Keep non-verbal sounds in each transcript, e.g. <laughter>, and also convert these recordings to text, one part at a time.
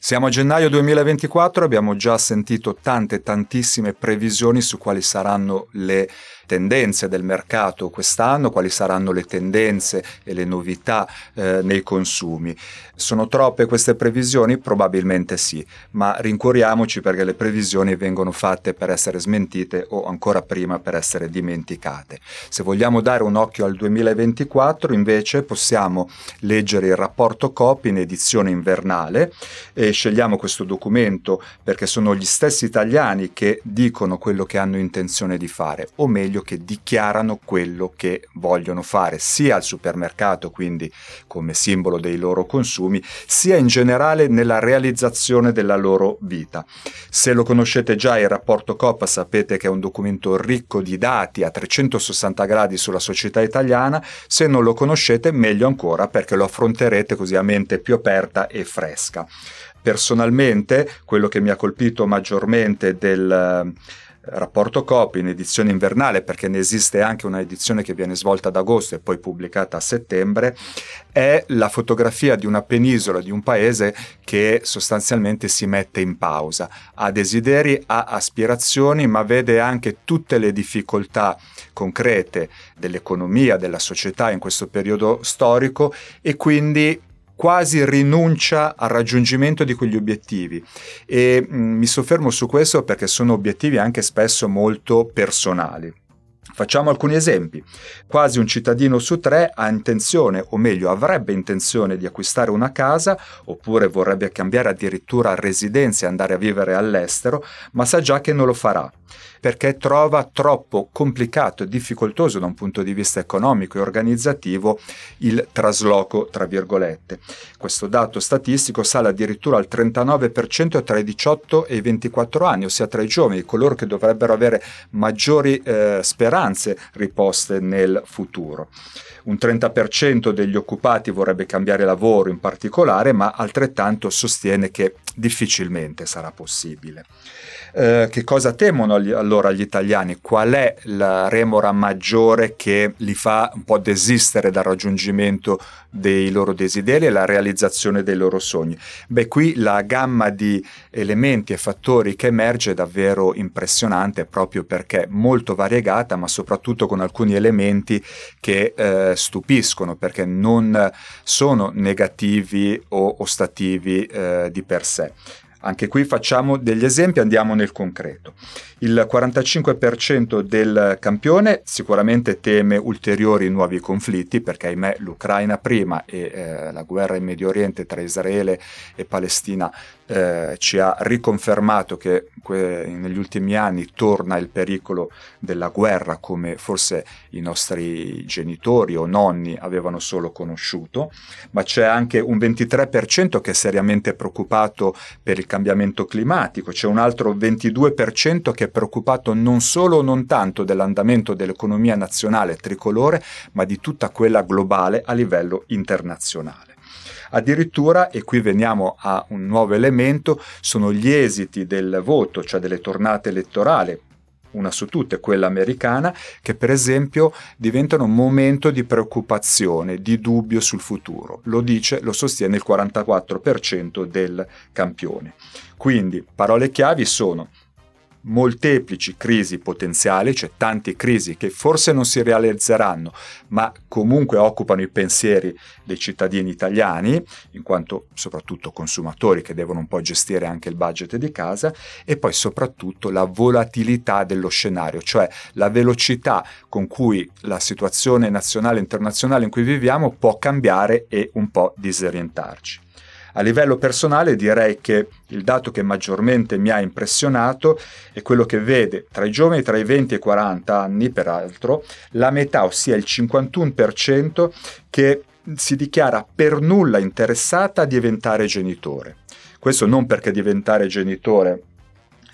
Siamo a gennaio 2024, abbiamo già sentito tante tantissime previsioni su quali saranno le tendenze del mercato quest'anno, quali saranno le tendenze e le novità eh, nei consumi. Sono troppe queste previsioni? Probabilmente sì, ma rincuoriamoci perché le previsioni vengono fatte per essere smentite o ancora prima per essere dimenticate. Se vogliamo dare un occhio al 2024 invece possiamo leggere il rapporto COP in edizione invernale e scegliamo questo documento perché sono gli stessi italiani che dicono quello che hanno intenzione di fare, o meglio meglio che dichiarano quello che vogliono fare, sia al supermercato, quindi come simbolo dei loro consumi, sia in generale nella realizzazione della loro vita. Se lo conoscete già il rapporto COP sapete che è un documento ricco di dati a 360 gradi sulla società italiana, se non lo conoscete meglio ancora perché lo affronterete così a mente più aperta e fresca. Personalmente, quello che mi ha colpito maggiormente del rapporto COP in edizione invernale, perché ne esiste anche una edizione che viene svolta ad agosto e poi pubblicata a settembre, è la fotografia di una penisola, di un paese che sostanzialmente si mette in pausa, ha desideri, ha aspirazioni, ma vede anche tutte le difficoltà concrete dell'economia, della società in questo periodo storico e quindi quasi rinuncia al raggiungimento di quegli obiettivi e mh, mm, mi soffermo su questo perché sono obiettivi anche spesso molto personali. Facciamo alcuni esempi. Quasi un cittadino su tre ha intenzione, o meglio avrebbe intenzione di acquistare una casa, oppure vorrebbe cambiare addirittura residenza e andare a vivere all'estero, ma sa già che non lo farà perché trova troppo complicato e difficoltoso da un punto di vista economico e organizzativo il trasloco, tra virgolette. Questo dato statistico sale addirittura al 39% tra i 18 e i 24 anni, ossia tra i giovani, coloro che dovrebbero avere maggiori eh, speranze riposte nel futuro. Un 30% degli occupati vorrebbe cambiare lavoro in particolare, ma altrettanto sostiene che difficilmente sarà possibile. Eh, che cosa temono allora gli italiani? Qual è la remora maggiore che li fa un po' desistere dal raggiungimento dei loro desideri e la realizzazione dei loro sogni? Beh, qui la gamma di elementi e fattori che emerge è davvero impressionante proprio perché molto variegata, ma soprattutto con alcuni elementi che eh, stupiscono perché non sono negativi o ostativi eh, di per sé. Anche qui facciamo degli esempi, andiamo nel concreto. Il 45% del campione sicuramente teme ulteriori nuovi conflitti perché ahimè l'Ucraina prima e eh, la guerra in Medio Oriente tra Israele e Palestina eh, ci ha riconfermato che que- negli ultimi anni torna il pericolo della guerra come forse i nostri genitori o nonni avevano solo conosciuto, ma c'è anche un 23% che è seriamente preoccupato per il cambiamento climatico, c'è un altro 22% che è preoccupato non solo o non tanto dell'andamento dell'economia nazionale tricolore, ma di tutta quella globale a livello internazionale. Addirittura, e qui veniamo a un nuovo elemento, sono gli esiti del voto, cioè delle tornate elettorali, una su tutte, quella americana, che per esempio diventano un momento di preoccupazione, di dubbio sul futuro. Lo dice, lo sostiene il 44% del campione. Quindi parole chiavi sono molteplici crisi potenziali, cioè tante crisi che forse non si realizzeranno, ma comunque occupano i pensieri dei cittadini italiani, in quanto soprattutto consumatori che devono un po' gestire anche il budget di casa, e poi soprattutto la volatilità dello scenario, cioè la velocità con cui la situazione nazionale e internazionale in cui viviamo può cambiare e un po' disorientarci. A livello personale direi che il dato che maggiormente mi ha impressionato è quello che vede tra i giovani tra i 20 e i 40 anni, peraltro, la metà, ossia il 51%, che si dichiara per nulla interessata a diventare genitore. Questo non perché diventare genitore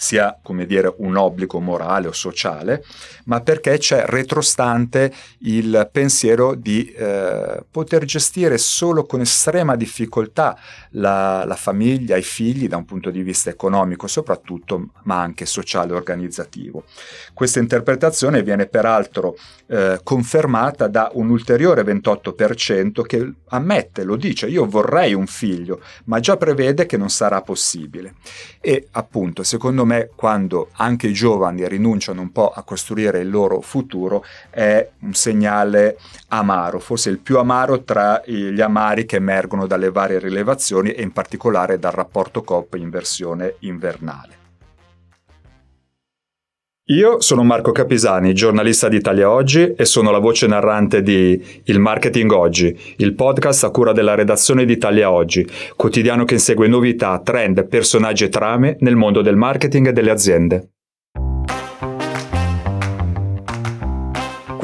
sia come dire un obbligo morale o sociale, ma perché c'è retrostante il pensiero di eh, poter gestire solo con estrema difficoltà la, la famiglia, i figli da un punto di vista economico soprattutto, ma anche sociale e organizzativo. Questa interpretazione viene peraltro eh, confermata da un ulteriore 28% che ammette, lo dice, io vorrei un figlio, ma già prevede che non sarà possibile. E appunto, secondo me, quando anche i giovani rinunciano un po' a costruire il loro futuro, è un segnale amaro, forse il più amaro tra gli amari che emergono dalle varie rilevazioni e in particolare dal rapporto COP in versione invernale. Io sono Marco Capisani, giornalista di Italia Oggi e sono la voce narrante di Il Marketing Oggi, il podcast a cura della redazione di Italia Oggi, quotidiano che insegue novità, trend, personaggi e trame nel mondo del marketing e delle aziende.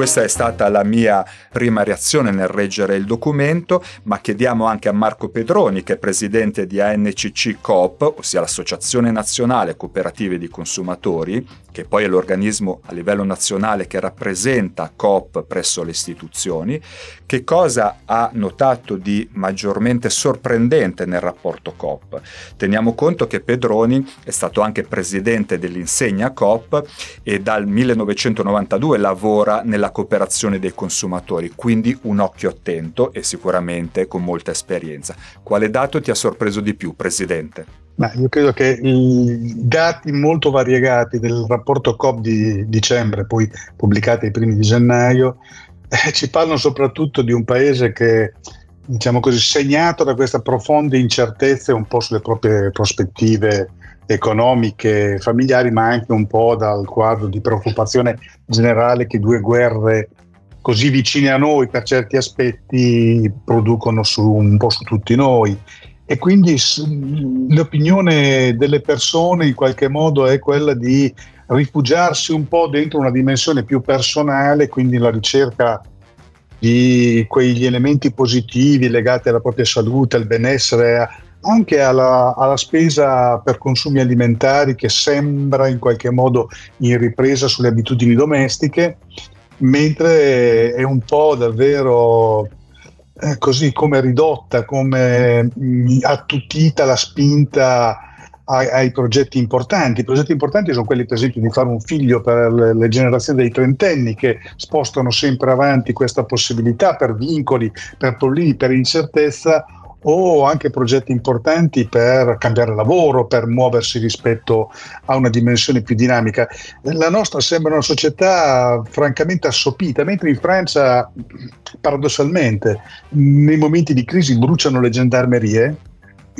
Questa è stata la mia prima reazione nel reggere il documento, ma chiediamo anche a Marco Pedroni, che è presidente di ANCC Coop, ossia l'Associazione Nazionale Cooperative di Consumatori, che poi è l'organismo a livello nazionale che rappresenta Coop presso le istituzioni, che cosa ha notato di maggiormente sorprendente nel rapporto Coop. Teniamo conto che Pedroni è stato anche presidente dell'insegna Coop e dal 1992 lavora nella cooperazione dei consumatori, quindi un occhio attento e sicuramente con molta esperienza. Quale dato ti ha sorpreso di più, Presidente? Ma io credo che i dati molto variegati del rapporto COP di dicembre, poi pubblicati ai primi di gennaio, <laughs> eh, ci parlano soprattutto di un paese che, diciamo così, segnato da questa profonda incertezza un po' sulle proprie prospettive economiche, familiari, ma anche un po' dal quadro di preoccupazione generale che due guerre così vicine a noi per certi aspetti producono su, un po' su tutti noi. E quindi l'opinione delle persone in qualche modo è quella di rifugiarsi un po' dentro una dimensione più personale, quindi la ricerca di quegli elementi positivi legati alla propria salute, al benessere, anche alla, alla, spesa per consumi alimentari che sembra in qualche modo in ripresa sulle abitudini domestiche, mentre è un po' davvero eh, così come ridotta, come mh, mm, attutita la spinta ai, ai, progetti importanti. I progetti importanti sono quelli, per esempio, di fare un figlio per le, le generazioni dei trentenni che spostano sempre avanti questa possibilità per vincoli, per problemi, per incertezza o anche progetti importanti per cambiare lavoro, per muoversi rispetto a una dimensione più dinamica. La nostra sembra una società francamente assopita, mentre in Francia, paradossalmente, nei momenti di crisi bruciano le gendarmerie,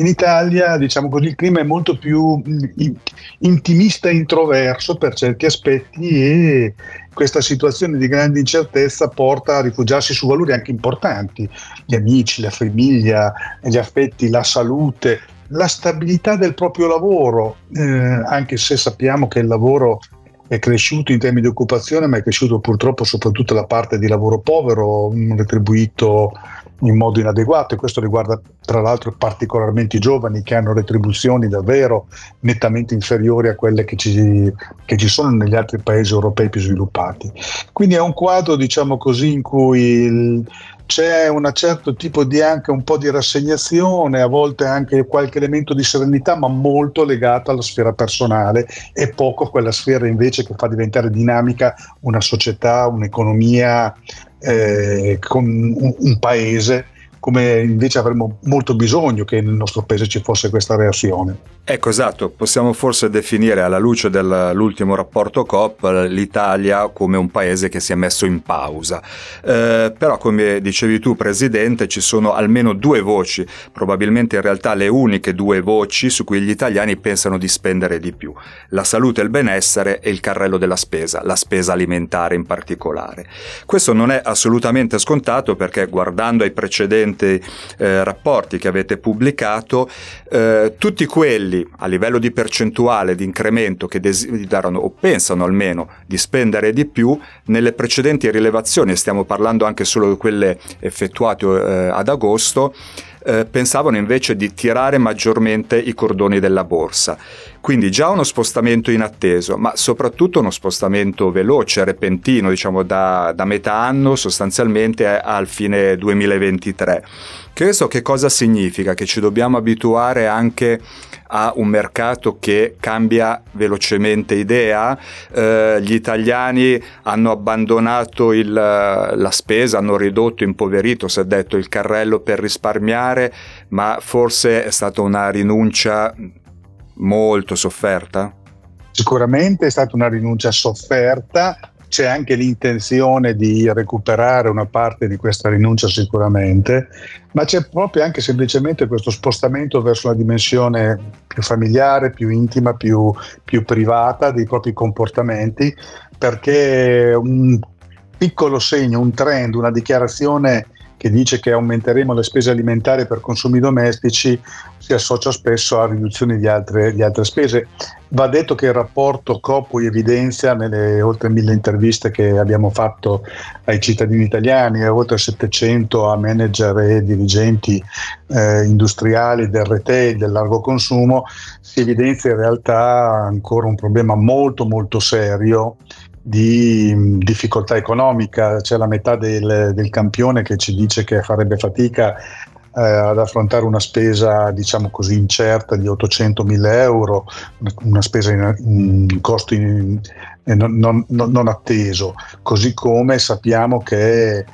in Italia, diciamo così, il clima è molto più intimista e introverso per certi aspetti e questa situazione di grande incertezza porta a rifugiarsi su valori anche importanti, gli amici, la famiglia, gli affetti, la salute, la stabilità del proprio lavoro, eh, anche se sappiamo che il lavoro è cresciuto in termini di occupazione, ma è cresciuto purtroppo soprattutto la parte di lavoro povero, retribuito in modo inadeguato e questo riguarda tra l'altro particolarmente i giovani che hanno retribuzioni davvero nettamente inferiori a quelle che ci, che ci sono negli altri paesi europei più sviluppati. Quindi è un quadro, diciamo così, in cui il, c'è un certo tipo di anche un po' di rassegnazione, a volte anche qualche elemento di serenità, ma molto legato alla sfera personale e poco a quella sfera invece che fa diventare dinamica una società, un'economia, eh, con un, un paese come invece avremmo molto bisogno che nel nostro paese ci fosse questa reazione. Ecco, esatto, possiamo forse definire alla luce dell'ultimo rapporto COP l'Italia come un paese che si è messo in pausa. Eh, però, come dicevi tu, Presidente, ci sono almeno due voci, probabilmente in realtà le uniche due voci su cui gli italiani pensano di spendere di più. La salute e il benessere e il carrello della spesa, la spesa alimentare in particolare. Questo non è assolutamente scontato perché guardando ai precedenti recenti eh, rapporti che avete pubblicato, eh, tutti quelli a livello di percentuale di incremento che desiderano o pensano almeno di spendere di più, nelle precedenti rilevazioni, stiamo parlando anche solo di quelle effettuate eh, ad agosto, eh, pensavano invece di tirare maggiormente i cordoni della borsa. Quindi già uno spostamento inatteso, ma soprattutto uno spostamento veloce, repentino, diciamo da, da metà anno sostanzialmente al fine 2023. Questo che cosa significa? Che ci dobbiamo abituare anche a un mercato che cambia velocemente idea. Eh, gli italiani hanno abbandonato il, la spesa, hanno ridotto, impoverito, si è detto, il carrello per risparmiare, ma forse è stata una rinuncia molto sofferta? Sicuramente è stata una rinuncia sofferta, c'è anche l'intenzione di recuperare una parte di questa rinuncia sicuramente, ma c'è proprio anche semplicemente questo spostamento verso una dimensione più familiare, più intima, più, più privata dei propri comportamenti, perché un piccolo segno, un trend, una dichiarazione che dice che aumenteremo le spese alimentari per consumi domestici si associa spesso a riduzione di altre, di altre spese. Va detto che il rapporto Copui evidenzia nelle oltre mille interviste che abbiamo fatto ai cittadini italiani e oltre 700 a manager e dirigenti eh, industriali del retail, del largo consumo, si evidenzia in realtà ancora un problema molto molto serio di difficoltà economica, c'è la metà del, del campione che ci dice che farebbe fatica eh, ad affrontare una spesa diciamo così incerta di 800.000 euro, una spesa in, in costo in, in, non, non, non, atteso, così come sappiamo che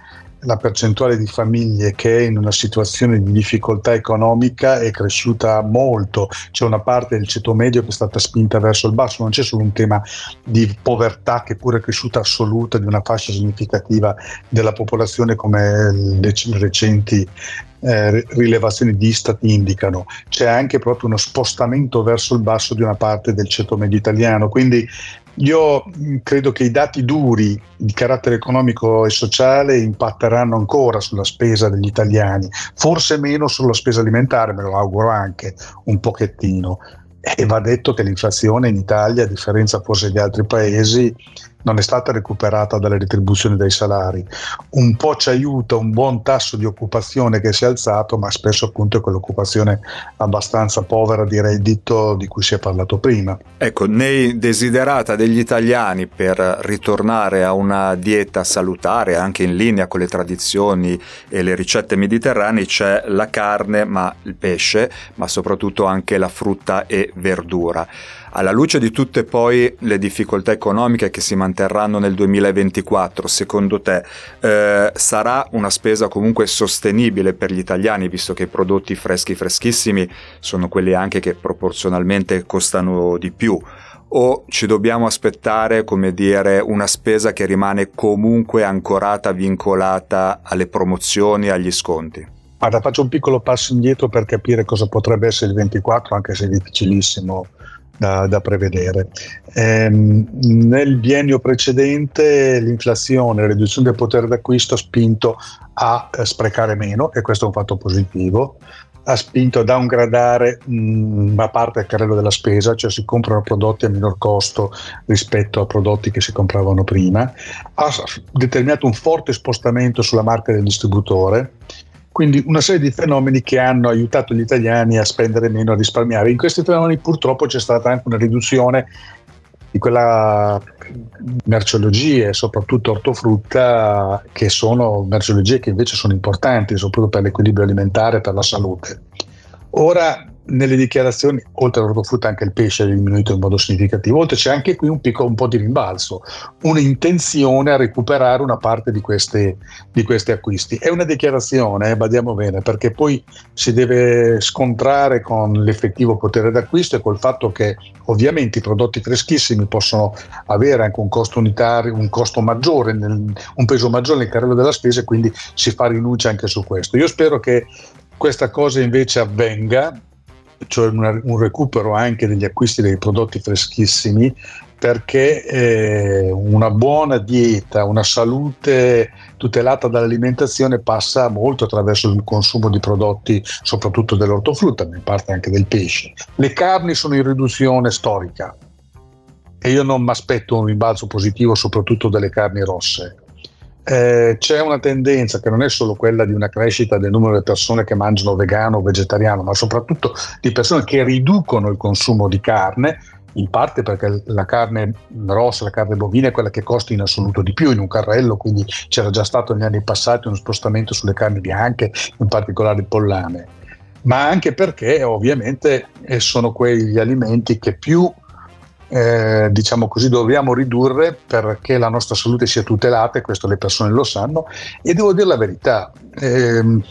la percentuale di famiglie che è in una situazione di difficoltà economica è cresciuta molto, c'è una parte del ceto medio che è stata spinta verso il basso, non c'è solo un tema di povertà che pure è cresciuta assoluta di una fascia significativa della popolazione come le recenti eh, rilevazioni di Istat indicano, c'è anche proprio uno spostamento verso il basso di una parte del ceto medio italiano, quindi io credo che i dati duri di carattere economico e sociale impatteranno ancora sulla spesa degli italiani, forse meno sulla spesa alimentare, me lo auguro anche un pochettino. E va detto che l'inflazione in Italia, a differenza forse di altri paesi, non è stata recuperata dalle retribuzioni dei salari. Un po' ci aiuta un buon tasso di occupazione che si è alzato, ma spesso appunto è quell'occupazione abbastanza povera di reddito di cui si è parlato prima. Ecco, nei desiderata degli italiani per ritornare a una dieta salutare, anche in linea con le tradizioni e le ricette mediterranee, c'è la carne, ma il pesce, ma soprattutto anche la frutta e verdura. Alla luce di tutte poi le difficoltà economiche che si manterranno nel 2024, secondo te eh, sarà una spesa comunque sostenibile per gli italiani, visto che i prodotti freschi freschissimi sono quelli anche che proporzionalmente costano di più? o ci dobbiamo aspettare, come dire, una spesa che rimane comunque ancorata, vincolata alle promozioni, agli sconti? Guarda, faccio un piccolo passo indietro per capire cosa potrebbe essere il 24, anche se è difficilissimo da, da prevedere. Ehm, nel biennio precedente l'inflazione, la riduzione del potere d'acquisto ha spinto a eh, sprecare meno e questo è un fatto positivo ha spinto a downgradare una parte del carrello della spesa, cioè si comprano prodotti a minor costo rispetto a prodotti che si compravano prima, ha determinato un forte spostamento sulla marca del distributore quindi una serie di fenomeni che hanno aiutato gli italiani a spendere meno, a risparmiare. In questi fenomeni purtroppo c'è stata anche una riduzione di quella merceologie, soprattutto ortofrutta, che sono merceologie che invece sono importanti, soprattutto per l'equilibrio alimentare e per la salute. Ora nelle dichiarazioni, oltre all'ortofrutta, anche il pesce è diminuito in modo significativo. Oltre c'è anche qui un, piccolo, un po' di rimbalzo, un'intenzione a recuperare una parte di, queste, di questi acquisti. È una dichiarazione, eh, badiamo bene, perché poi si deve scontrare con l'effettivo potere d'acquisto e col fatto che ovviamente i prodotti freschissimi possono avere anche un costo unitario, un costo maggiore, nel, un peso maggiore nel carrello della spesa e quindi si fa rinuncia anche su questo. Io spero che questa cosa invece avvenga cioè una, un recupero anche degli acquisti dei prodotti freschissimi, perché eh, una buona dieta, una salute tutelata dall'alimentazione passa molto attraverso il consumo di prodotti, soprattutto dell'ortofrutta, ma in parte anche del pesce. Le carni sono in riduzione storica e io non mi aspetto un rimbalzo positivo soprattutto delle carni rosse eh, c'è una tendenza che non è solo quella di una crescita del numero di persone che mangiano vegano o vegetariano, ma soprattutto di persone che riducono il consumo di carne, in parte perché la carne rossa, la carne bovina è quella che costa in assoluto di più in un carrello, quindi c'era già stato negli anni passati uno spostamento sulle carni bianche, in particolare il pollame, ma anche perché ovviamente eh, sono quegli alimenti che più eh, diciamo così, dobbiamo ridurre perché la nostra salute sia tutelata e questo le persone lo sanno e devo dire la verità. Ehm,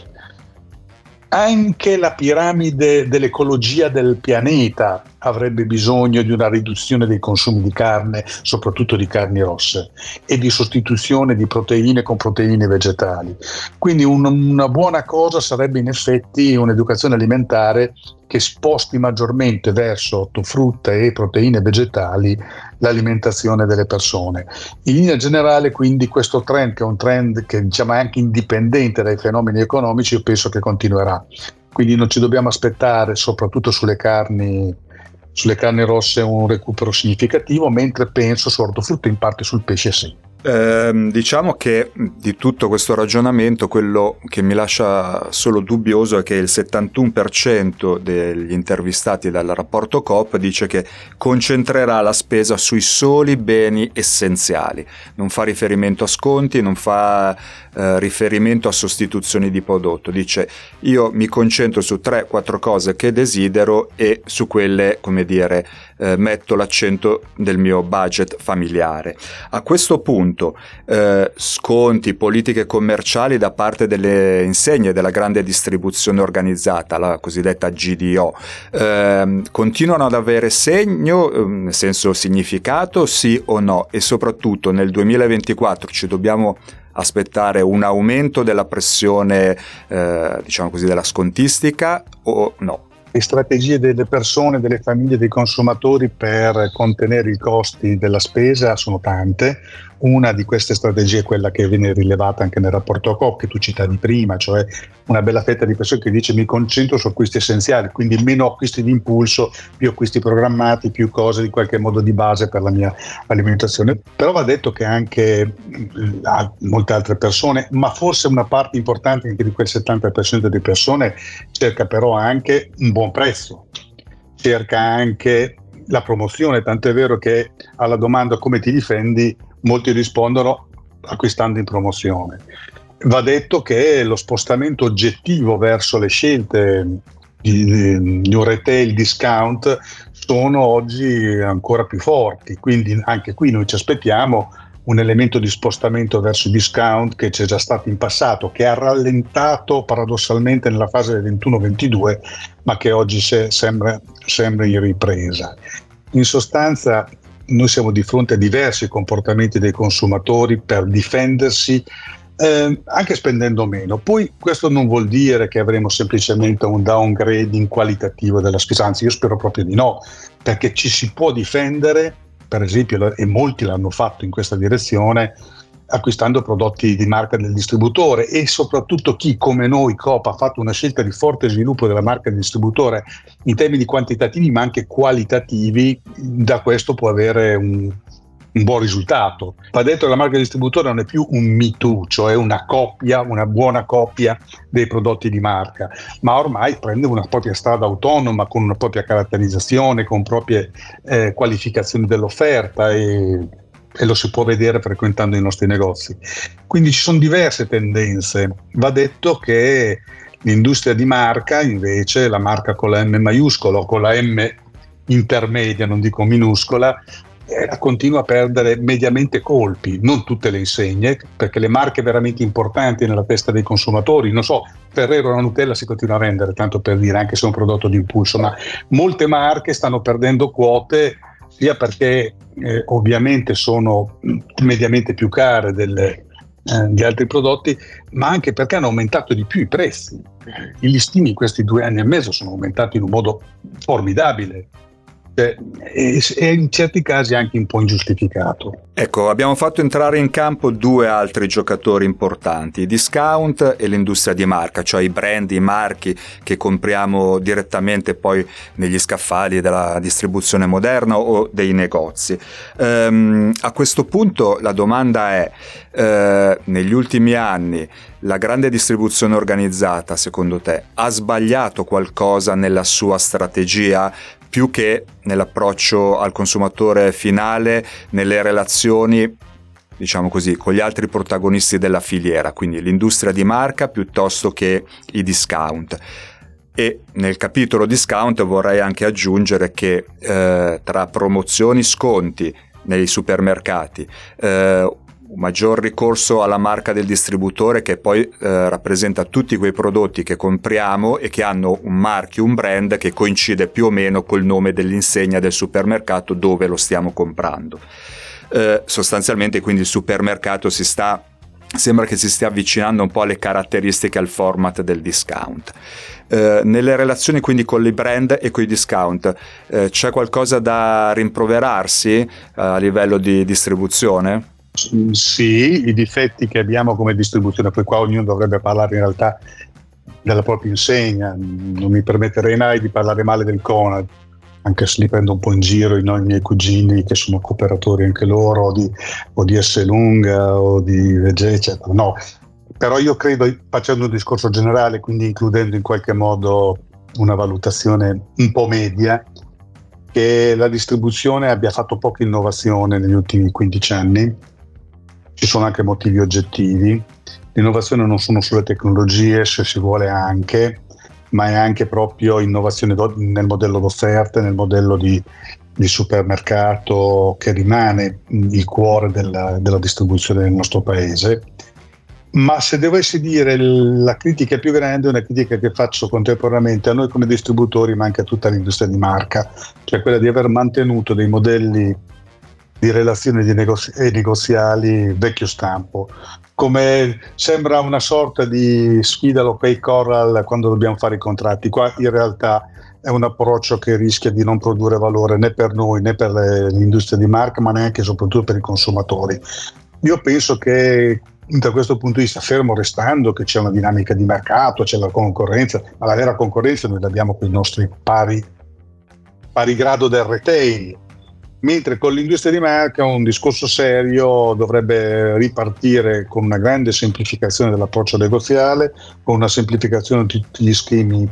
anche la piramide dell'ecologia del pianeta avrebbe bisogno di una riduzione dei consumi di carne, soprattutto di carni rosse, e di sostituzione di proteine con proteine vegetali. Quindi un, una buona cosa sarebbe in effetti un'educazione alimentare che sposti maggiormente verso frutta e proteine vegetali l'alimentazione delle persone. In linea generale, quindi, questo trend, che è un trend che diciamo, è anche indipendente dai fenomeni economici, io penso che continuerà. Quindi non ci dobbiamo aspettare, soprattutto sulle carni, sulle carni rosse, un recupero significativo, mentre penso ortofrutta in parte sul pesce sì. Eh, diciamo che di tutto questo ragionamento quello che mi lascia solo dubbioso è che il 71% degli intervistati dal rapporto COP dice che concentrerà la spesa sui soli beni essenziali, non fa riferimento a sconti, non fa eh, riferimento a sostituzioni di prodotto, dice io mi concentro su 3-4 cose che desidero e su quelle, come dire, eh, metto l'accento del mio budget familiare. A questo punto eh, sconti, politiche commerciali da parte delle insegne della grande distribuzione organizzata, la cosiddetta GDO, eh, continuano ad avere segno, ehm, nel senso significato, sì o no? E soprattutto nel 2024 ci dobbiamo aspettare un aumento della pressione, eh, diciamo così, della scontistica o no? le strategie delle persone, delle famiglie, dei consumatori per contenere i costi della spesa sono tante. Una di queste strategie è quella che viene rilevata anche nel rapporto COP che tu citavi prima, cioè una bella fetta di persone che dice mi concentro su acquisti essenziali, quindi meno acquisti di impulso, più acquisti programmati, più cose di qualche modo di base per la mia alimentazione. Però va detto che anche molte altre persone, ma forse una parte importante anche di quel 70% di persone cerca però anche un buon prezzo, cerca anche la promozione, tanto è vero che alla domanda come ti difendi molti rispondono acquistando in promozione. Va detto che lo spostamento oggettivo verso le scelte di, di un retail discount sono oggi ancora più forti, quindi anche qui noi ci aspettiamo un elemento di spostamento verso i discount che c'è già stato in passato, che ha rallentato paradossalmente nella fase del 21-22, ma che oggi sembra, sembra in ripresa. In sostanza noi siamo di fronte a diversi comportamenti dei consumatori per difendersi eh, anche spendendo meno. Poi questo non vuol dire che avremo semplicemente un downgrading qualitativo della spesa, anzi io spero proprio di no, perché ci si può difendere, per esempio, e molti l'hanno fatto in questa direzione, acquistando prodotti di marca del distributore e soprattutto chi come noi Coop ha fatto una scelta di forte sviluppo della marca del distributore in termini quantitativi ma anche qualitativi, da questo può avere un, un buon risultato. Va detto che la marca del distributore non è più un me too, cioè una coppia, una buona coppia dei prodotti di marca, ma ormai prende una propria strada autonoma con una propria caratterizzazione, con proprie eh, qualificazioni dell'offerta e e lo si può vedere frequentando i nostri negozi. Quindi ci sono diverse tendenze. Va detto che l'industria di marca, invece, la marca con la M maiuscola o con la M intermedia, non dico minuscola, eh, continua a perdere mediamente colpi, non tutte le insegne, perché le marche veramente importanti nella testa dei consumatori, non so, Ferrero la Nutella si continua a vendere, tanto per dire, anche se è un prodotto di impulso, ma molte marche stanno perdendo quote sia perché eh, ovviamente sono mediamente più care delle, eh, di altri prodotti, ma anche perché hanno aumentato di più i prezzi. I listini in questi due anni e mezzo sono aumentati in un modo formidabile. E in certi casi anche un po' ingiustificato. Ecco, abbiamo fatto entrare in campo due altri giocatori importanti, i discount e l'industria di marca, cioè i brand, i marchi che compriamo direttamente poi negli scaffali della distribuzione moderna o dei negozi. Ehm, a questo punto la domanda è, eh, negli ultimi anni la grande distribuzione organizzata, secondo te, ha sbagliato qualcosa nella sua strategia più che nell'approccio al consumatore finale, nelle relazioni diciamo così, con gli altri protagonisti della filiera, quindi l'industria di marca piuttosto che i discount. E nel capitolo discount vorrei anche aggiungere che eh, tra promozioni, sconti nei supermercati, eh, maggior ricorso alla marca del distributore che poi eh, rappresenta tutti quei prodotti che compriamo e che hanno un marchio, un brand che coincide più o meno col nome dell'insegna del supermercato dove lo stiamo comprando. Eh, sostanzialmente quindi il supermercato si sta sembra che si stia avvicinando un po' alle caratteristiche al format del discount. Eh, nelle relazioni quindi con i brand e con i discount eh, c'è qualcosa da rimproverarsi eh, a livello di distribuzione? Sì, i difetti che abbiamo come distribuzione, poi qua ognuno dovrebbe parlare in realtà della propria insegna, non mi permetterei mai di parlare male del Conad, anche se li prendo un po' in giro no, i miei cugini che sono cooperatori anche loro, di, o di S Lunga o di Vege, eccetera. No, però io credo, facendo un discorso generale, quindi includendo in qualche modo una valutazione un po' media, che la distribuzione abbia fatto poca innovazione negli ultimi 15 anni ci sono anche motivi oggettivi. L'innovazione non sono solo le tecnologie, se si vuole anche, ma è anche proprio innovazione nel modello d'offerta, nel modello di, di supermercato che rimane il cuore della, della, distribuzione del nostro paese. Ma se dovessi dire la critica più grande è una critica che faccio contemporaneamente a noi come distributori, ma anche a tutta l'industria di marca, cioè quella di aver mantenuto dei modelli di relazioni di negozi- negoziali vecchio stampo. Come sembra una sorta di sfida all'OK Coral quando dobbiamo fare i contratti. Qua in realtà è un approccio che rischia di non produrre valore né per noi né per le, l'industria di marca, ma neanche e soprattutto per i consumatori. Io penso che da questo punto di vista, fermo restando che c'è una dinamica di mercato, c'è la concorrenza, ma la vera concorrenza noi l'abbiamo con i nostri pari, pari grado del retail mentre con l'industria di marca un discorso serio dovrebbe ripartire con una grande semplificazione dell'approccio negoziale, con una semplificazione di tutti gli schemi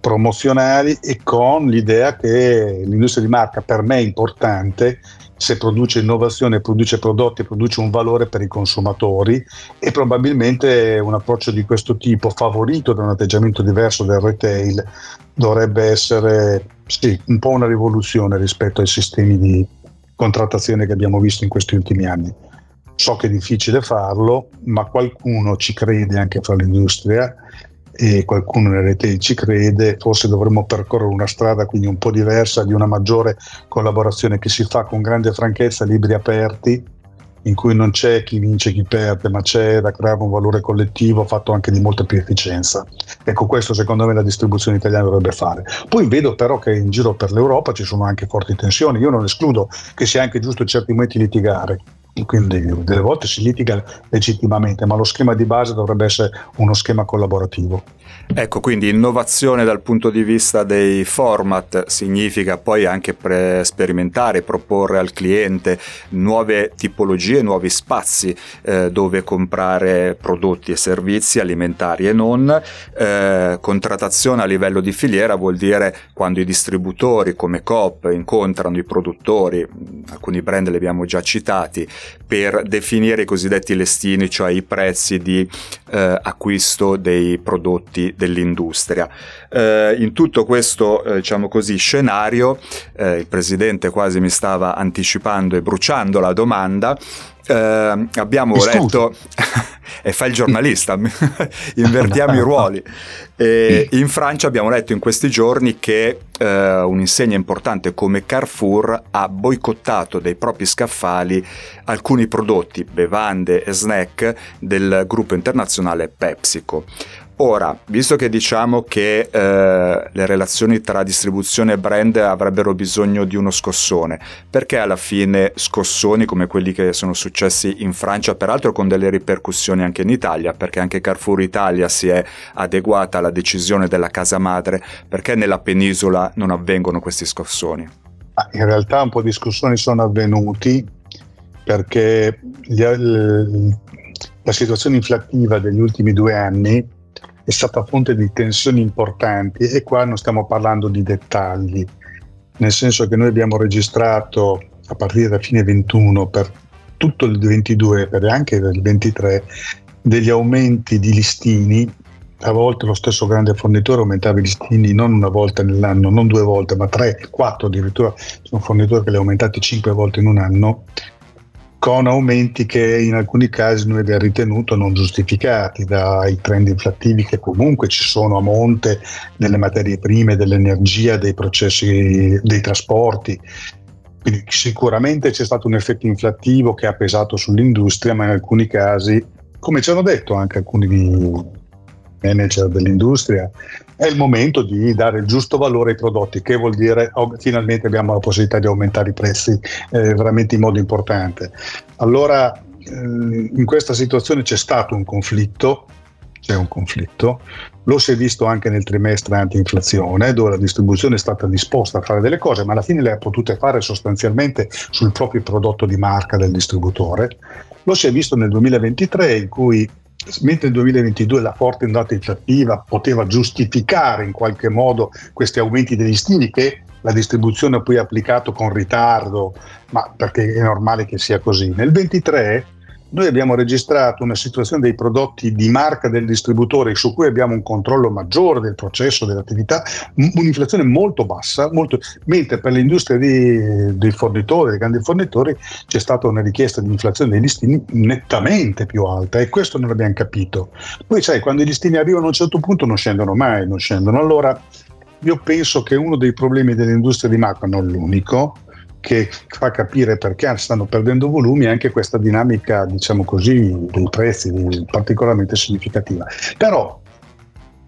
promozionali e con l'idea che l'industria di marca per me è importante se produce innovazione, produce prodotti, produce un valore per i consumatori e probabilmente un approccio di questo tipo favorito da un atteggiamento diverso del retail dovrebbe essere sì, un po' una rivoluzione rispetto ai sistemi di contrattazione che abbiamo visto in questi ultimi anni. So che è difficile farlo, ma qualcuno ci crede anche fra l'industria e qualcuno nelle rete ci crede, forse dovremmo percorrere una strada quindi un po' diversa di una maggiore collaborazione che si fa con grande franchezza, libri aperti, in cui non c'è chi vince e chi perde, ma c'è da creare un valore collettivo fatto anche di molta più efficienza. Ecco, questo secondo me la distribuzione italiana dovrebbe fare. Poi vedo però che in giro per l'Europa ci sono anche forti tensioni. Io non escludo che sia anche giusto in certi momenti litigare. Quindi delle volte si litiga legittimamente, ma lo schema di base dovrebbe essere uno schema collaborativo. Ecco, quindi innovazione dal punto di vista dei format significa poi anche pre- sperimentare, proporre al cliente nuove tipologie, nuovi spazi eh, dove comprare prodotti e servizi alimentari e non. Eh, contrattazione a livello di filiera vuol dire quando i distributori come Coop incontrano i produttori, alcuni brand li abbiamo già citati, per definire i cosiddetti listini, cioè i prezzi di eh, acquisto dei prodotti dell'industria. Eh, in tutto questo eh, diciamo così, scenario, eh, il presidente quasi mi stava anticipando e bruciando la domanda, eh, abbiamo letto <laughs> e fa il giornalista <laughs> <laughs> invertiamo i ruoli. E in Francia abbiamo letto in questi giorni che eh, un'insegna importante come Carrefour ha boicottato dai propri scaffali alcuni prodotti, bevande e snack del gruppo internazionale PepsiCo Ora, visto che diciamo che eh, le relazioni tra distribuzione e brand avrebbero bisogno di uno scossone, perché alla fine scossoni come quelli che sono successi in Francia, peraltro con delle ripercussioni anche in Italia, perché anche Carrefour Italia si è adeguata alla decisione della casa madre, perché nella penisola non avvengono questi scossoni? In realtà un po' di scossoni sono avvenuti perché gli, la situazione inflattiva degli ultimi due anni è stata fonte di tensioni importanti e qua non stiamo parlando di dettagli, nel senso che noi abbiamo registrato a partire da fine 21 per tutto il 22 e anche il 23 degli aumenti di listini a volte lo stesso grande fornitore aumentava i listini non una volta nell'anno, non due volte, ma tre, quattro addirittura. C'è un fornitore che li ha aumentati cinque volte in un anno con aumenti che in alcuni casi noi abbiamo ritenuto non giustificati dai trend inflattivi che comunque ci sono a monte delle materie prime, dell'energia, dei processi, dei trasporti. Quindi sicuramente c'è stato un effetto inflattivo che ha pesato sull'industria, ma in alcuni casi, come ci hanno detto anche alcuni manager dell'industria, è il momento di dare il giusto valore ai prodotti, che vuol dire oh, finalmente abbiamo la possibilità di aumentare i prezzi eh, veramente in modo importante. Allora, eh, in questa situazione c'è stato un conflitto, c'è un conflitto, lo si è visto anche nel trimestre anti-inflazione, dove la distribuzione è stata disposta a fare delle cose, ma alla fine le ha potute fare sostanzialmente sul proprio prodotto di marca del distributore. Lo si è visto nel 2023, in cui mentre nel 2022 la forte ondata inflattiva poteva giustificare in qualche modo questi aumenti degli stili che la distribuzione poi ha applicato con ritardo, ma perché è normale che sia così. Nel 2023 noi abbiamo registrato una situazione dei prodotti di marca del distributore su cui abbiamo un controllo maggiore del processo, dell'attività, un'inflazione molto bassa, molto, mentre per l'industria di, dei fornitori, dei grandi fornitori, c'è stata una richiesta di inflazione dei listini nettamente più alta e questo non l'abbiamo capito. Poi sai, quando i listini arrivano a un certo punto non scendono mai, non scendono. Allora io penso che uno dei problemi dell'industria di marca, non l'unico, che fa capire perché stanno perdendo volumi anche questa dinamica, diciamo così, dei prezzi particolarmente significativa. Però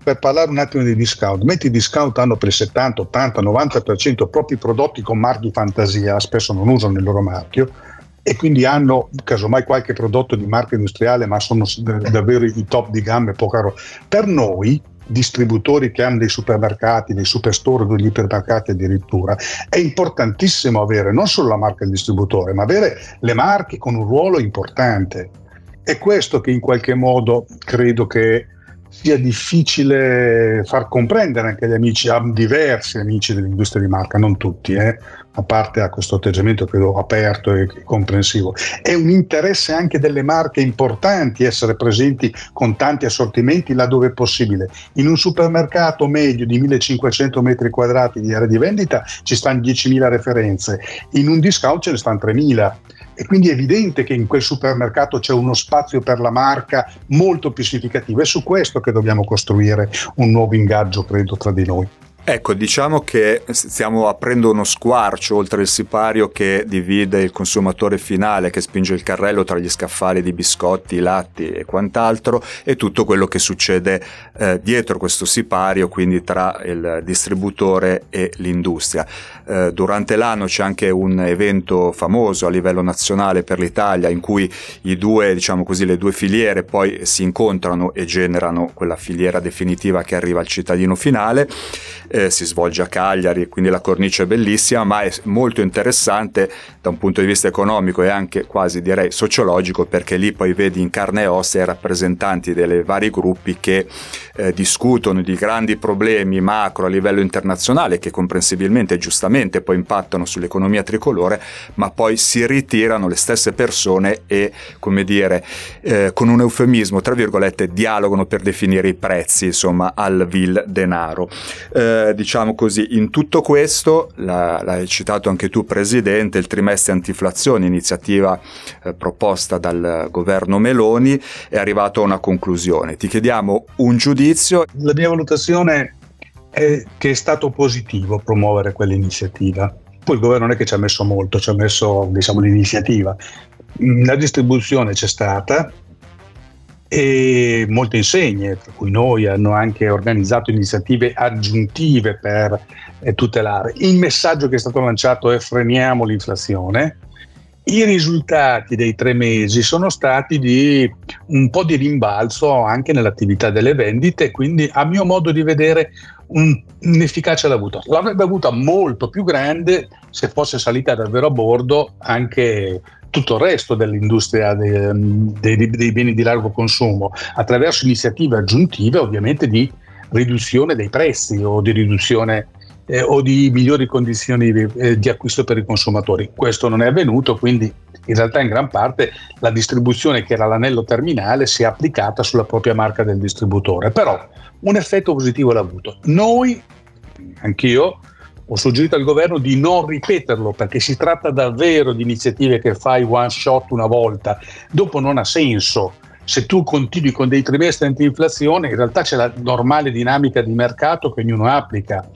per parlare un attimo di discount, metti discount hanno per il 70, 80, 90% propri prodotti con marchi fantasia, spesso non usano il loro marchio e quindi hanno casomai qualche prodotto di marca industriale, ma sono davvero i top di gamma e poco caro. Per noi distributori che hanno dei supermercati, dei superstore, degli ipermercati addirittura, è importantissimo avere non solo la marca del distributore, ma avere le marche con un ruolo importante. È questo che in qualche modo credo che sia difficile far comprendere anche agli amici, a diversi amici dell'industria di marca, non tutti, eh, a parte a questo atteggiamento credo aperto e comprensivo. È un interesse anche delle marche importanti essere presenti con tanti assortimenti laddove è possibile. In un supermercato medio di 1500 metri quadrati di area di vendita ci stanno 10.000 referenze, in un discount ce ne stanno 3.000 e quindi è evidente che in quel supermercato c'è uno spazio per la marca molto più significativo. È su questo che dobbiamo costruire un nuovo ingaggio, credo, tra di noi. Ecco, diciamo che stiamo aprendo uno squarcio oltre il sipario che divide il consumatore finale, che spinge il carrello tra gli scaffali di biscotti, latti e quant'altro, e tutto quello che succede eh, dietro questo sipario, quindi tra il distributore e l'industria. Eh, durante l'anno c'è anche un evento famoso a livello nazionale per l'Italia in cui due, diciamo così, le due filiere poi si incontrano e generano quella filiera definitiva che arriva al cittadino finale si svolge a Cagliari, quindi la cornice è bellissima, ma è molto interessante da un punto di vista economico e anche quasi direi sociologico, perché lì poi vedi in carne e ossa i rappresentanti dei vari gruppi che eh, discutono di grandi problemi macro a livello internazionale che comprensibilmente e giustamente poi impattano sull'economia tricolore, ma poi si ritirano le stesse persone e, come dire, eh, con un eufemismo, tra virgolette, dialogano per definire i prezzi, insomma, al vil denaro. Eh, diciamo così, in tutto questo, la, l'hai citato anche tu, Presidente, il trimestre antiflazione, iniziativa eh, proposta dal governo Meloni, è arrivato a una conclusione. Ti chiediamo un giudizio giudizio? La mia valutazione è che è stato positivo promuovere quell'iniziativa. Poi il governo non è che ci ha messo molto, ci ha messo diciamo, l'iniziativa. La distribuzione c'è stata, e molte insegne, tra cui noi, hanno anche organizzato iniziative aggiuntive per eh, tutelare. Il messaggio che è stato lanciato è freniamo l'inflazione. I risultati dei tre mesi sono stati di un po' di rimbalzo anche nell'attività delle vendite, quindi a mio modo di vedere un, un'efficacia l'ha avuta. L'avrebbe avuta molto più grande se fosse salita davvero a bordo anche tutto il resto dell'industria dei, dei, dei beni di largo consumo, attraverso iniziative aggiuntive ovviamente di riduzione dei prezzi o di riduzione eh, o di migliori condizioni di, eh, di, acquisto per i consumatori. Questo non è avvenuto, quindi in realtà in gran parte la distribuzione che era l'anello terminale si è applicata sulla propria marca del distributore, però un effetto positivo l'ha avuto. Noi, anch'io, ho suggerito al governo di non ripeterlo perché si tratta davvero di iniziative che fai one shot una volta, dopo non ha senso. Se tu continui con dei trimestri anti-inflazione, in realtà c'è la normale dinamica di mercato che ognuno applica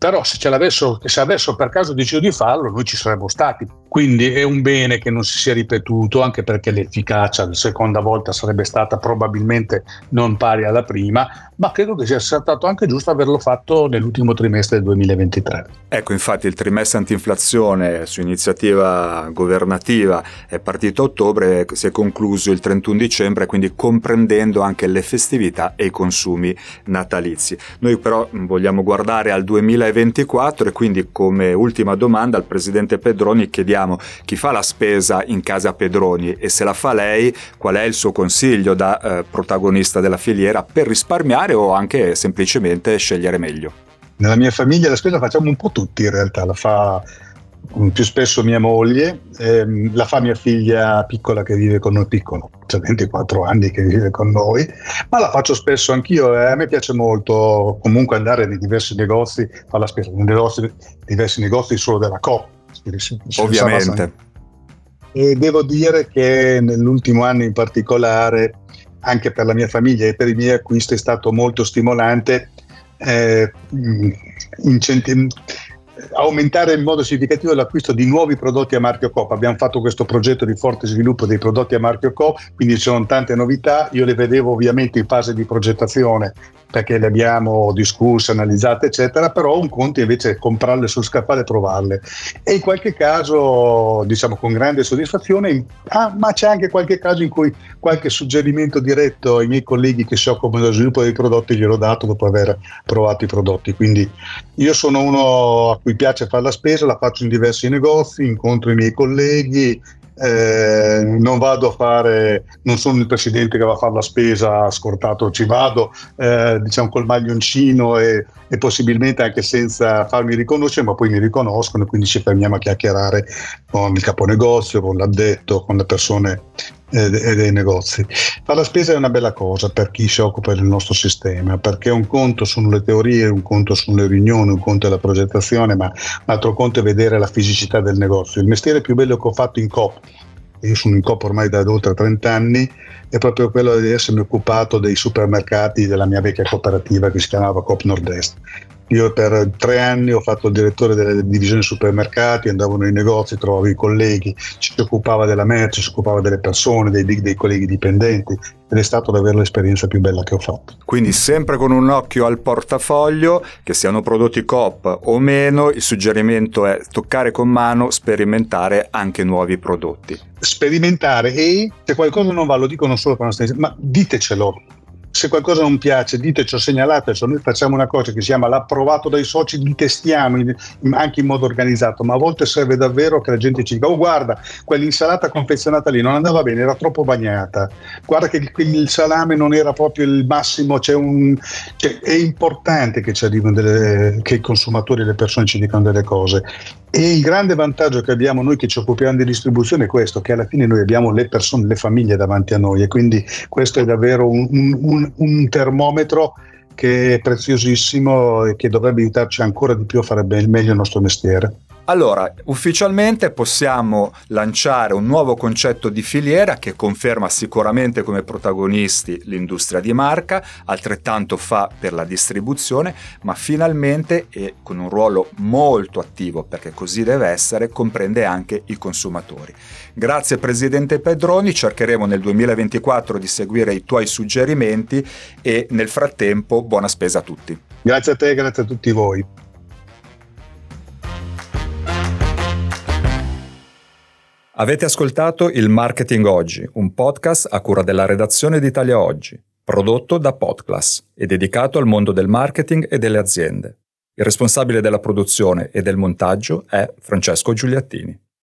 però se, ce l'avessero, se avessero per caso deciso di farlo noi ci saremmo stati. Quindi è un bene che non si sia ripetuto, anche perché l'efficacia la seconda volta sarebbe stata probabilmente non pari alla prima, ma credo che sia stato anche giusto averlo fatto nell'ultimo trimestre del 2023. Ecco, infatti il trimestre antinflazione su iniziativa governativa è partito a ottobre, si è concluso il 31 dicembre, quindi comprendendo anche le festività e i consumi natalizi. Noi però vogliamo guardare al 2024 e quindi come ultima domanda al Presidente Pedroni chiediamo chi fa la spesa in casa Pedroni e se la fa lei qual è il suo consiglio da eh, protagonista della filiera per risparmiare o anche semplicemente scegliere meglio? Nella mia famiglia la spesa facciamo un po' tutti in realtà, la fa più spesso mia moglie, ehm, la fa mia figlia piccola che vive con noi, piccolo, cioè 24 anni che vive con noi, ma la faccio spesso anch'io e a me piace molto comunque andare nei diversi negozi, fare la spesa, nei negozi, diversi negozi solo della Coop. Ovviamente. E devo dire che nell'ultimo anno in particolare anche per la mia famiglia e per i miei acquisti è stato molto stimolante eh, incenti- aumentare in modo significativo l'acquisto di nuovi prodotti a marchio Coop. Abbiamo fatto questo progetto di forte sviluppo dei prodotti a marchio Coop, quindi ci sono tante novità. Io le vedevo ovviamente in fase di progettazione perché le abbiamo discusse, analizzate, eccetera, però un conto invece è comprarle sul scaffale e provarle. E in qualche caso, diciamo con grande soddisfazione, ah, ma c'è anche qualche caso in cui qualche suggerimento diretto ai miei colleghi che si occupano dello sviluppo dei prodotti gliel'ho dato dopo aver provato i prodotti. Quindi io sono uno a cui piace fare la spesa, la faccio in diversi negozi, incontro i miei colleghi, eh, non vado a fare, non sono il presidente che va a fare la spesa scortato, ci vado eh, diciamo col maglioncino e, e, possibilmente anche senza farmi riconoscere, ma poi mi riconoscono e quindi ci fermiamo a chiacchierare con il caponegozio, con l'addetto, con le persone eh, dei negozi. Fare la spesa è una bella cosa per chi si occupa del nostro sistema, perché un conto sono le teorie, un conto sono le riunioni, un conto è la progettazione, ma un altro conto è vedere la fisicità del negozio. Il mestiere più bello che ho fatto in COP, io sono in COP ormai da oltre 30 anni, è proprio quello di essermi occupato dei supermercati della mia vecchia cooperativa che si chiamava Coop Nord-Est. Io per tre anni ho fatto il direttore delle divisioni supermercati, andavo nei negozi, trovavo i colleghi, ci si occupava della merce, si occupava delle persone, dei, dei colleghi dipendenti ed è stata davvero l'esperienza più bella che ho fatto. Quindi sempre con un occhio al portafoglio, che siano prodotti COP o meno, il suggerimento è toccare con mano, sperimentare anche nuovi prodotti. Sperimentare e se qualcosa non va, lo dico non solo per la stessa, ma ditecelo, se qualcosa non piace, diteci, segnalateci, noi facciamo una cosa che si chiama l'approvato dai soci, li testiamo in, in, anche in modo organizzato, ma a volte serve davvero che la gente ci dica, oh guarda, quell'insalata confezionata lì non andava bene, era troppo bagnata, guarda che il, il salame non era proprio il massimo, c'è un, cioè, è importante che, delle, che i consumatori e le persone ci dicano delle cose. E il grande vantaggio che abbiamo noi che ci occupiamo di distribuzione è questo, che alla fine noi abbiamo le persone, le famiglie davanti a noi e quindi questo è davvero un, un, un termometro che è preziosissimo e che dovrebbe aiutarci ancora di più a fare meglio il nostro mestiere. Allora, ufficialmente possiamo lanciare un nuovo concetto di filiera che conferma sicuramente come protagonisti l'industria di marca, altrettanto fa per la distribuzione, ma finalmente e con un ruolo molto attivo, perché così deve essere, comprende anche i consumatori. Grazie Presidente Pedroni, cercheremo nel 2024 di seguire i tuoi suggerimenti e nel frattempo buona spesa a tutti. Grazie a te, grazie a tutti voi. Avete ascoltato il Marketing Oggi, un podcast a cura della redazione d'Italia Oggi, prodotto da Podclass e dedicato al mondo del marketing e delle aziende. Il responsabile della produzione e del montaggio è Francesco Giuliattini.